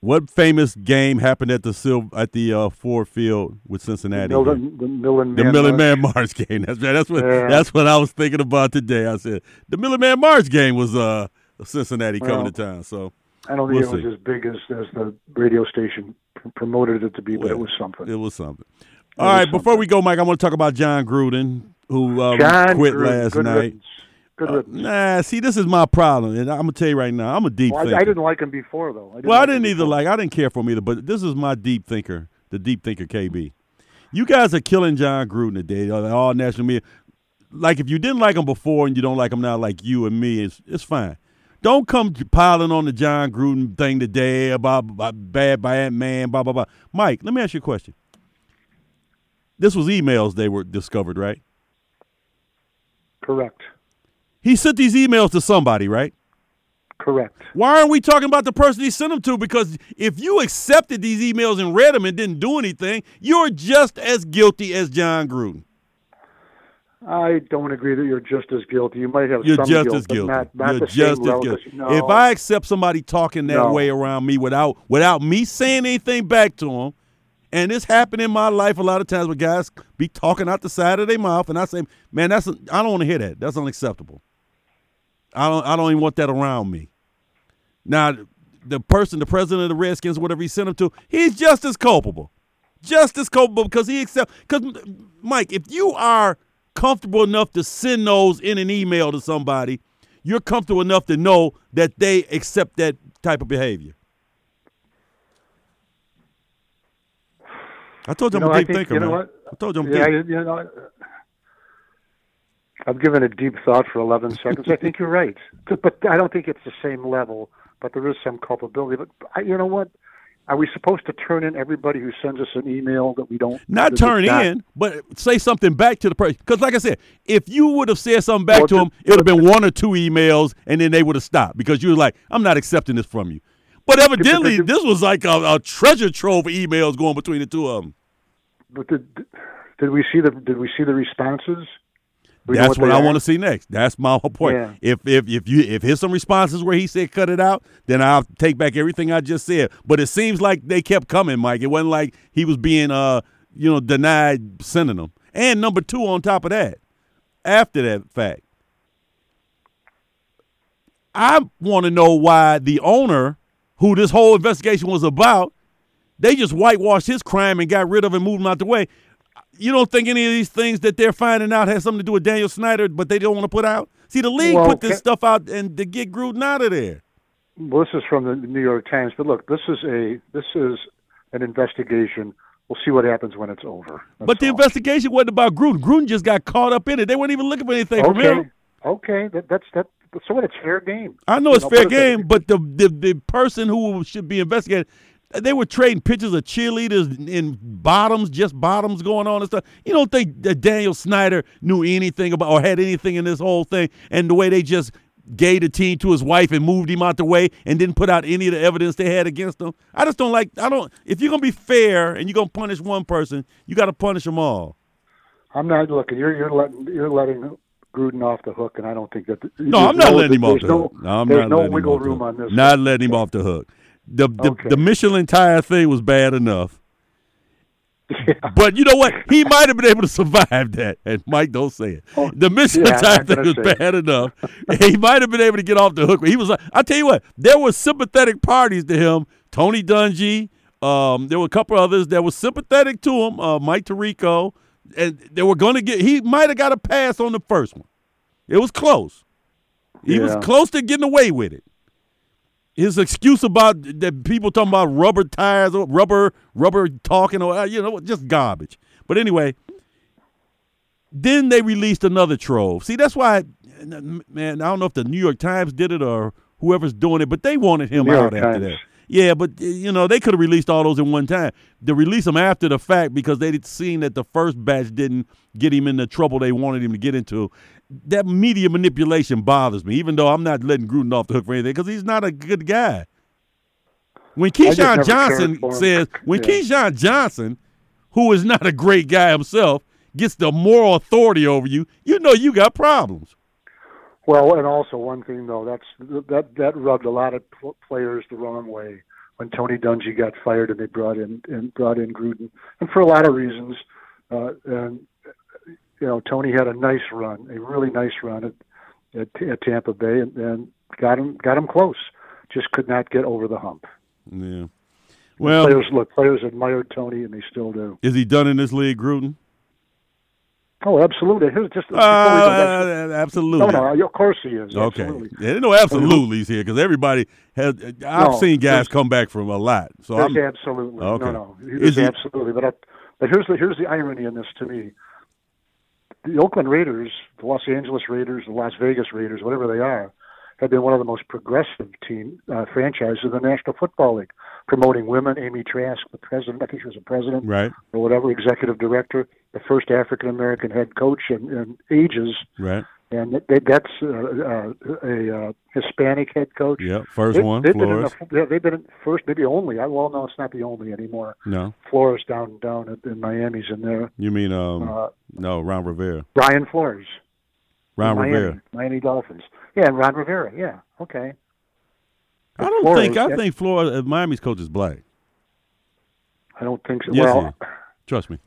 [SPEAKER 1] what famous game happened at the Sil- at the uh, Ford Field with Cincinnati. here?
[SPEAKER 2] Millen, the Millen Man March.
[SPEAKER 1] Man March game. That's right. That's what
[SPEAKER 2] Yeah.
[SPEAKER 1] that's what I was thinking about today. I said the Millen Man March game was uh Cincinnati coming
[SPEAKER 2] Well,
[SPEAKER 1] to town. So
[SPEAKER 2] I don't think
[SPEAKER 1] We'll
[SPEAKER 2] it was
[SPEAKER 1] see.
[SPEAKER 2] as big as, as the radio station promoted it to be, but
[SPEAKER 1] Well,
[SPEAKER 2] it was something.
[SPEAKER 1] it was something.
[SPEAKER 2] It
[SPEAKER 1] All
[SPEAKER 2] was
[SPEAKER 1] right, before we go, Mike, I want to talk about Jon Gruden, who um,
[SPEAKER 2] Jon
[SPEAKER 1] quit
[SPEAKER 2] Gruden,
[SPEAKER 1] last night.
[SPEAKER 2] riddance.
[SPEAKER 1] Uh, nah, see, this is my problem, and I'm gonna tell you right now, I'm a deep
[SPEAKER 2] Well,
[SPEAKER 1] thinker.
[SPEAKER 2] I, I didn't like him before, though. I didn't
[SPEAKER 1] well, I
[SPEAKER 2] like him
[SPEAKER 1] didn't either
[SPEAKER 2] before.
[SPEAKER 1] like. I didn't care for him either. But this is my deep thinker, the deep thinker KB. You guys are killing Jon Gruden today. uh, All national media. Like if you didn't like him before and you don't like him now, like you and me, it's it's fine. Don't come piling on the Jon Gruden thing today about, bad bad man, blah blah blah. Mike, let me ask you a question. This was emails they were discovered, right?
[SPEAKER 2] Correct.
[SPEAKER 1] He sent these emails to somebody, right?
[SPEAKER 2] Correct.
[SPEAKER 1] Why aren't we talking about the person he sent them to? Because if you accepted these emails and read them and didn't do anything, you're just as guilty as Jon Gruden.
[SPEAKER 2] I don't agree that you're just as guilty. You might have
[SPEAKER 1] You're
[SPEAKER 2] some
[SPEAKER 1] just
[SPEAKER 2] guilt,
[SPEAKER 1] as guilty.
[SPEAKER 2] Not, not
[SPEAKER 1] you're just as
[SPEAKER 2] level, No,
[SPEAKER 1] If I accept somebody talking that
[SPEAKER 2] No.
[SPEAKER 1] way around me without without me saying anything back to them, and this happened in my life a lot of times where guys be talking out the side of their mouth, and I say, "Man, that's I don't want to hear that. That's unacceptable. I don't I don't even want that around me." Now, the person, the president of the Redskins, whatever he sent him to, he's just as culpable, just as culpable because he accept. Because Mike, if you are comfortable enough to send those in an email to somebody, you're comfortable enough to know that they accept that type of behavior. I told you,
[SPEAKER 2] You
[SPEAKER 1] I'm
[SPEAKER 2] know,
[SPEAKER 1] a deep
[SPEAKER 2] think-
[SPEAKER 1] thinker,
[SPEAKER 2] you know
[SPEAKER 1] man.
[SPEAKER 2] what?
[SPEAKER 1] I told you I'm
[SPEAKER 2] Yeah,
[SPEAKER 1] deep.
[SPEAKER 2] you know, I've given a deep thought for 11 seconds. I think you're right, but I don't think it's the same level. But there is some culpability. But I, you know what? Are we supposed to turn in everybody who sends us an email that we don't?
[SPEAKER 1] Not turn in, but say something back to the person. Because, like I said, if you would have said something back
[SPEAKER 2] Well,
[SPEAKER 1] to
[SPEAKER 2] the-
[SPEAKER 1] them, it would have been one or two emails, and then they would have stopped because you were like, "I'm not accepting this from you." But evidently, this was like a, a treasure trove of emails going between the two of them.
[SPEAKER 2] But did, did we see the did we see the responses? We
[SPEAKER 1] That's what,
[SPEAKER 2] they
[SPEAKER 1] I want to see next. That's my whole point.
[SPEAKER 2] Yeah.
[SPEAKER 1] If if if you if here's some responses where he said cut it out, then I'll take back everything I just said. But it seems like they kept coming, Mike. It wasn't like he was being uh you know denied sending them. And number two, on top of that, after that fact, I want to know why the owner, who this whole investigation was about, they just whitewashed his crime and got rid of him, and moved him out the way. You don't think any of these things that they're finding out has something to do with Daniel Snyder, but they don't want to put out? See, the league
[SPEAKER 2] Well,
[SPEAKER 1] put this
[SPEAKER 2] ca-
[SPEAKER 1] stuff out and to get Gruden out of there.
[SPEAKER 2] Well, this is from the New York Times, but look, this is a this is an investigation. We'll see what happens when it's over. That's
[SPEAKER 1] but the
[SPEAKER 2] all.
[SPEAKER 1] investigation wasn't about Gruden. Gruden just got caught up in it. They weren't even looking for anything from
[SPEAKER 2] okay,
[SPEAKER 1] him.
[SPEAKER 2] okay, that, that's that. So what? It's fair game.
[SPEAKER 1] I know
[SPEAKER 2] You
[SPEAKER 1] it's
[SPEAKER 2] know,
[SPEAKER 1] fair game, but the, the the person who should be investigated, they were trading pictures of cheerleaders in bottoms, just bottoms going on and stuff. You don't think that Daniel Snyder knew anything about or had anything in this whole thing, and the way they just gave the team to his wife and moved him out the way and didn't put out any of the evidence they had against him. I just don't like. I don't. If you're gonna be fair and you're gonna punish one person, you got to punish them all.
[SPEAKER 2] I'm not looking. You're you're letting you're letting Gruden off the hook, and I don't think that.
[SPEAKER 1] No, I'm not letting him off the
[SPEAKER 2] no,
[SPEAKER 1] hook. No, I'm
[SPEAKER 2] there's
[SPEAKER 1] not
[SPEAKER 2] no
[SPEAKER 1] letting him
[SPEAKER 2] wiggle
[SPEAKER 1] off the
[SPEAKER 2] room
[SPEAKER 1] hook.
[SPEAKER 2] on this.
[SPEAKER 1] Not letting him off the hook. The the,
[SPEAKER 2] Okay.
[SPEAKER 1] the Michelin tire thing was bad enough.
[SPEAKER 2] Yeah.
[SPEAKER 1] But you know what? He might have been able to survive that. And Mike, don't say it.
[SPEAKER 2] Oh,
[SPEAKER 1] The Michelin
[SPEAKER 2] yeah,
[SPEAKER 1] tire thing was
[SPEAKER 2] say it.
[SPEAKER 1] bad enough. he might have been able to get off the hook. He was. like- I tell you what, there were sympathetic parties to him. Tony Dungy. Um, there were a couple others that were sympathetic to him. Uh, Mike Tirico, and they were going to get. He might have got a pass on the first one. It was close. He was close to getting away with it. His excuse about that people talking about rubber tires or rubber rubber talking or uh, you know just garbage. But anyway, then they released another trove. See, that's why, man. I don't know if the New York Times did it or whoever's doing it, but they wanted him
[SPEAKER 2] New
[SPEAKER 1] out
[SPEAKER 2] York
[SPEAKER 1] after
[SPEAKER 2] Times.
[SPEAKER 1] that. Yeah, but you know they could have released all those in one time. They release them after the fact because they'd seen that the first batch didn't get him in the trouble they wanted him to get into. That media manipulation bothers me, even though I'm not letting Gruden off the hook for anything because he's not a good guy. When Keyshawn Johnson says, when
[SPEAKER 2] Yeah.
[SPEAKER 1] Keyshawn Johnson, who is not a great guy himself, gets the moral authority over you, you know you got problems.
[SPEAKER 2] Well, and also one thing though, that's that that rubbed a lot of players the wrong way when Tony Dungy got fired and they brought in and brought in Gruden, and for a lot of reasons. Uh, and you know, Tony had a nice run, a really nice run at at, at Tampa Bay, and, and got him got him close. Just could not get over the hump.
[SPEAKER 1] Yeah. Well,
[SPEAKER 2] players look, players admired Tony, and they still do.
[SPEAKER 1] is he done in this league, Gruden?
[SPEAKER 2] Oh, absolutely. Here's just before
[SPEAKER 1] Uh, absolutely.
[SPEAKER 2] no, no, of course he is.
[SPEAKER 1] Okay.
[SPEAKER 2] Absolutely.
[SPEAKER 1] Yeah, no absolutely's here because everybody has. I've
[SPEAKER 2] No,
[SPEAKER 1] seen guys come back from a lot. So I'm.
[SPEAKER 2] absolutely
[SPEAKER 1] Okay.
[SPEAKER 2] no, no.
[SPEAKER 1] Is he-
[SPEAKER 2] absolutely, but I, but here's the here's the irony in this to me. The Oakland Raiders, the Los Angeles Raiders, the Las Vegas Raiders, whatever they are, have been one of the most progressive team uh, franchises in the National Football League, promoting women. Amy Trask, the president, I think she was a president
[SPEAKER 1] Right.
[SPEAKER 2] or whatever, executive director, the first African American head coach in, in ages,
[SPEAKER 1] Right.
[SPEAKER 2] And that, that- that's uh, uh, a uh, Hispanic head coach.
[SPEAKER 1] Yeah. First
[SPEAKER 2] They-
[SPEAKER 1] one.
[SPEAKER 2] They've been in
[SPEAKER 1] Flores.
[SPEAKER 2] the, yeah, they've been in first, maybe only. I well, no, it's not the only anymore.
[SPEAKER 1] No.
[SPEAKER 2] Flores down down in, Miami's in there.
[SPEAKER 1] You mean um?
[SPEAKER 2] Uh,
[SPEAKER 1] no, Ron Rivera.
[SPEAKER 2] Brian Flores,
[SPEAKER 1] Ron
[SPEAKER 2] Miami,
[SPEAKER 1] Rivera.
[SPEAKER 2] Miami Dolphins. Yeah, and Ron Rivera. Yeah, okay.
[SPEAKER 1] I don't
[SPEAKER 2] Flores,
[SPEAKER 1] think. I
[SPEAKER 2] yeah.
[SPEAKER 1] think Flores. Miami's coach is black.
[SPEAKER 2] I don't think so.
[SPEAKER 1] Yes,
[SPEAKER 2] well.
[SPEAKER 1] Trust me.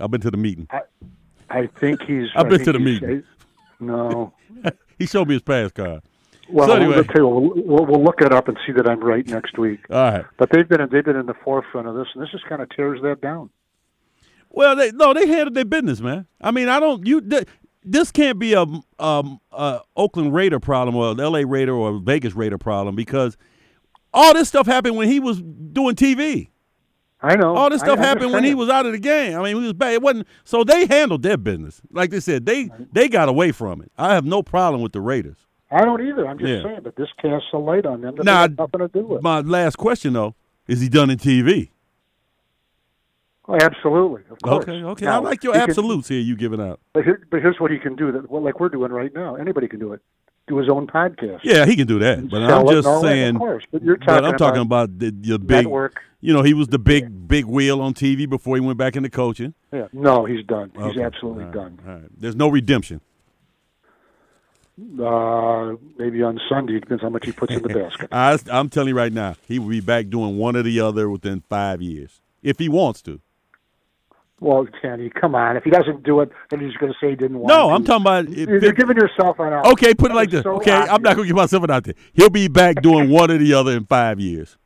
[SPEAKER 1] I've been to the meeting.
[SPEAKER 2] I think he's.
[SPEAKER 1] I've been to the meeting.
[SPEAKER 2] No.
[SPEAKER 1] he showed me his pass card.
[SPEAKER 2] Well,
[SPEAKER 1] So anyway.
[SPEAKER 2] you, we'll, we'll, we'll look it up and see that I'm right next week.
[SPEAKER 1] All right.
[SPEAKER 2] But they've been they've been in the forefront of this, and this just kind of tears that down.
[SPEAKER 1] Well, they no, they handled their business, man. I mean, I don't. You, they, this can't be a, um, a Oakland Raider problem or an L.A. Raider or a Vegas Raider problem because all this stuff happened when he was doing TV.
[SPEAKER 2] I know.
[SPEAKER 1] All this stuff
[SPEAKER 2] I
[SPEAKER 1] happened when he was out of the game. I mean, he was bad. It wasn't so they handled their business. Like they said, they they got away from it. I have no problem with the Raiders.
[SPEAKER 2] I don't either. I'm just
[SPEAKER 1] Yeah.
[SPEAKER 2] saying, but this casts a light on them that they nothing to do with.
[SPEAKER 1] My last question though is he done in TV?
[SPEAKER 2] Oh, absolutely, of course.
[SPEAKER 1] Okay, okay. I like your
[SPEAKER 2] he can-
[SPEAKER 1] absolutes here. You giving out?
[SPEAKER 2] but, here, but here's what he can do. That well, like we're doing right now. Anybody can do it. Do his own podcast.
[SPEAKER 1] Yeah, he can do that. But I'm just
[SPEAKER 2] and all that,
[SPEAKER 1] saying.
[SPEAKER 2] Of course, but you're
[SPEAKER 1] But
[SPEAKER 2] talking
[SPEAKER 1] I'm talking about the, the big.
[SPEAKER 2] network.
[SPEAKER 1] You know, he was the big big wheel on TV before he went back into coaching.
[SPEAKER 2] Yeah. No, he's done. He's
[SPEAKER 1] Okay.
[SPEAKER 2] absolutely
[SPEAKER 1] right,
[SPEAKER 2] done.
[SPEAKER 1] All right. There's no redemption.
[SPEAKER 2] Uh, maybe on Sunday it depends how much he puts in the basket.
[SPEAKER 1] I, I'm telling you right now, he will be back doing one or the other within five years if he wants to.
[SPEAKER 2] Well, Kenny, come on. If he doesn't do it, then he's going to say he didn't want. To.
[SPEAKER 1] No,
[SPEAKER 2] to.
[SPEAKER 1] I'm talking about. If,
[SPEAKER 2] You're, giving yourself an out.
[SPEAKER 1] okay, put it like this.
[SPEAKER 2] so
[SPEAKER 1] okay, I'm not gonna give myself an out there. He'll be back doing one or the other in five years,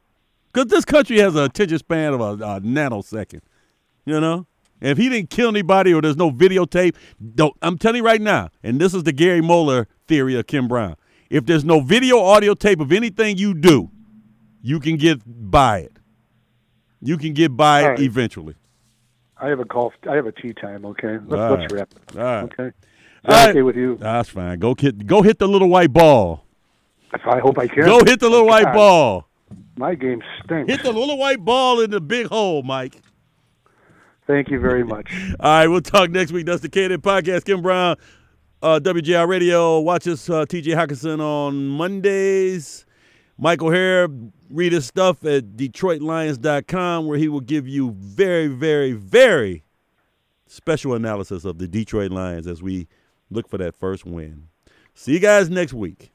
[SPEAKER 1] because this country has a attention span of a, a nanosecond. You know, if he didn't kill anybody or there's no videotape, don't. I'm telling you right now, and this is the Gary Moeller theory of Kim Brown. If there's no video, audio tape of anything you do, you can get by it. You can get by
[SPEAKER 2] All
[SPEAKER 1] it
[SPEAKER 2] right.
[SPEAKER 1] eventually.
[SPEAKER 2] I have a golf. I have a tee time. Okay, let's,
[SPEAKER 1] All
[SPEAKER 2] let's wrap.
[SPEAKER 1] All right.
[SPEAKER 2] Okay,
[SPEAKER 1] All
[SPEAKER 2] okay with you?
[SPEAKER 1] That's fine. Go hit, go hit the little white ball.
[SPEAKER 2] I hope I can.
[SPEAKER 1] Go hit the little oh, white
[SPEAKER 2] God.
[SPEAKER 1] ball.
[SPEAKER 2] My game stinks.
[SPEAKER 1] Hit the little white ball in the big hole, Mike.
[SPEAKER 2] Thank you very much.
[SPEAKER 1] All right, we'll talk next week. That's the K Podcast. Kim Brown, uh, WJR Radio. Watch us, uh, TJ Hockenson on Mondays. Mike O'Hara, read his stuff at DetroitLions.com, where he will give you very, very, very special analysis of the Detroit Lions as we look for that first win. See you guys next week.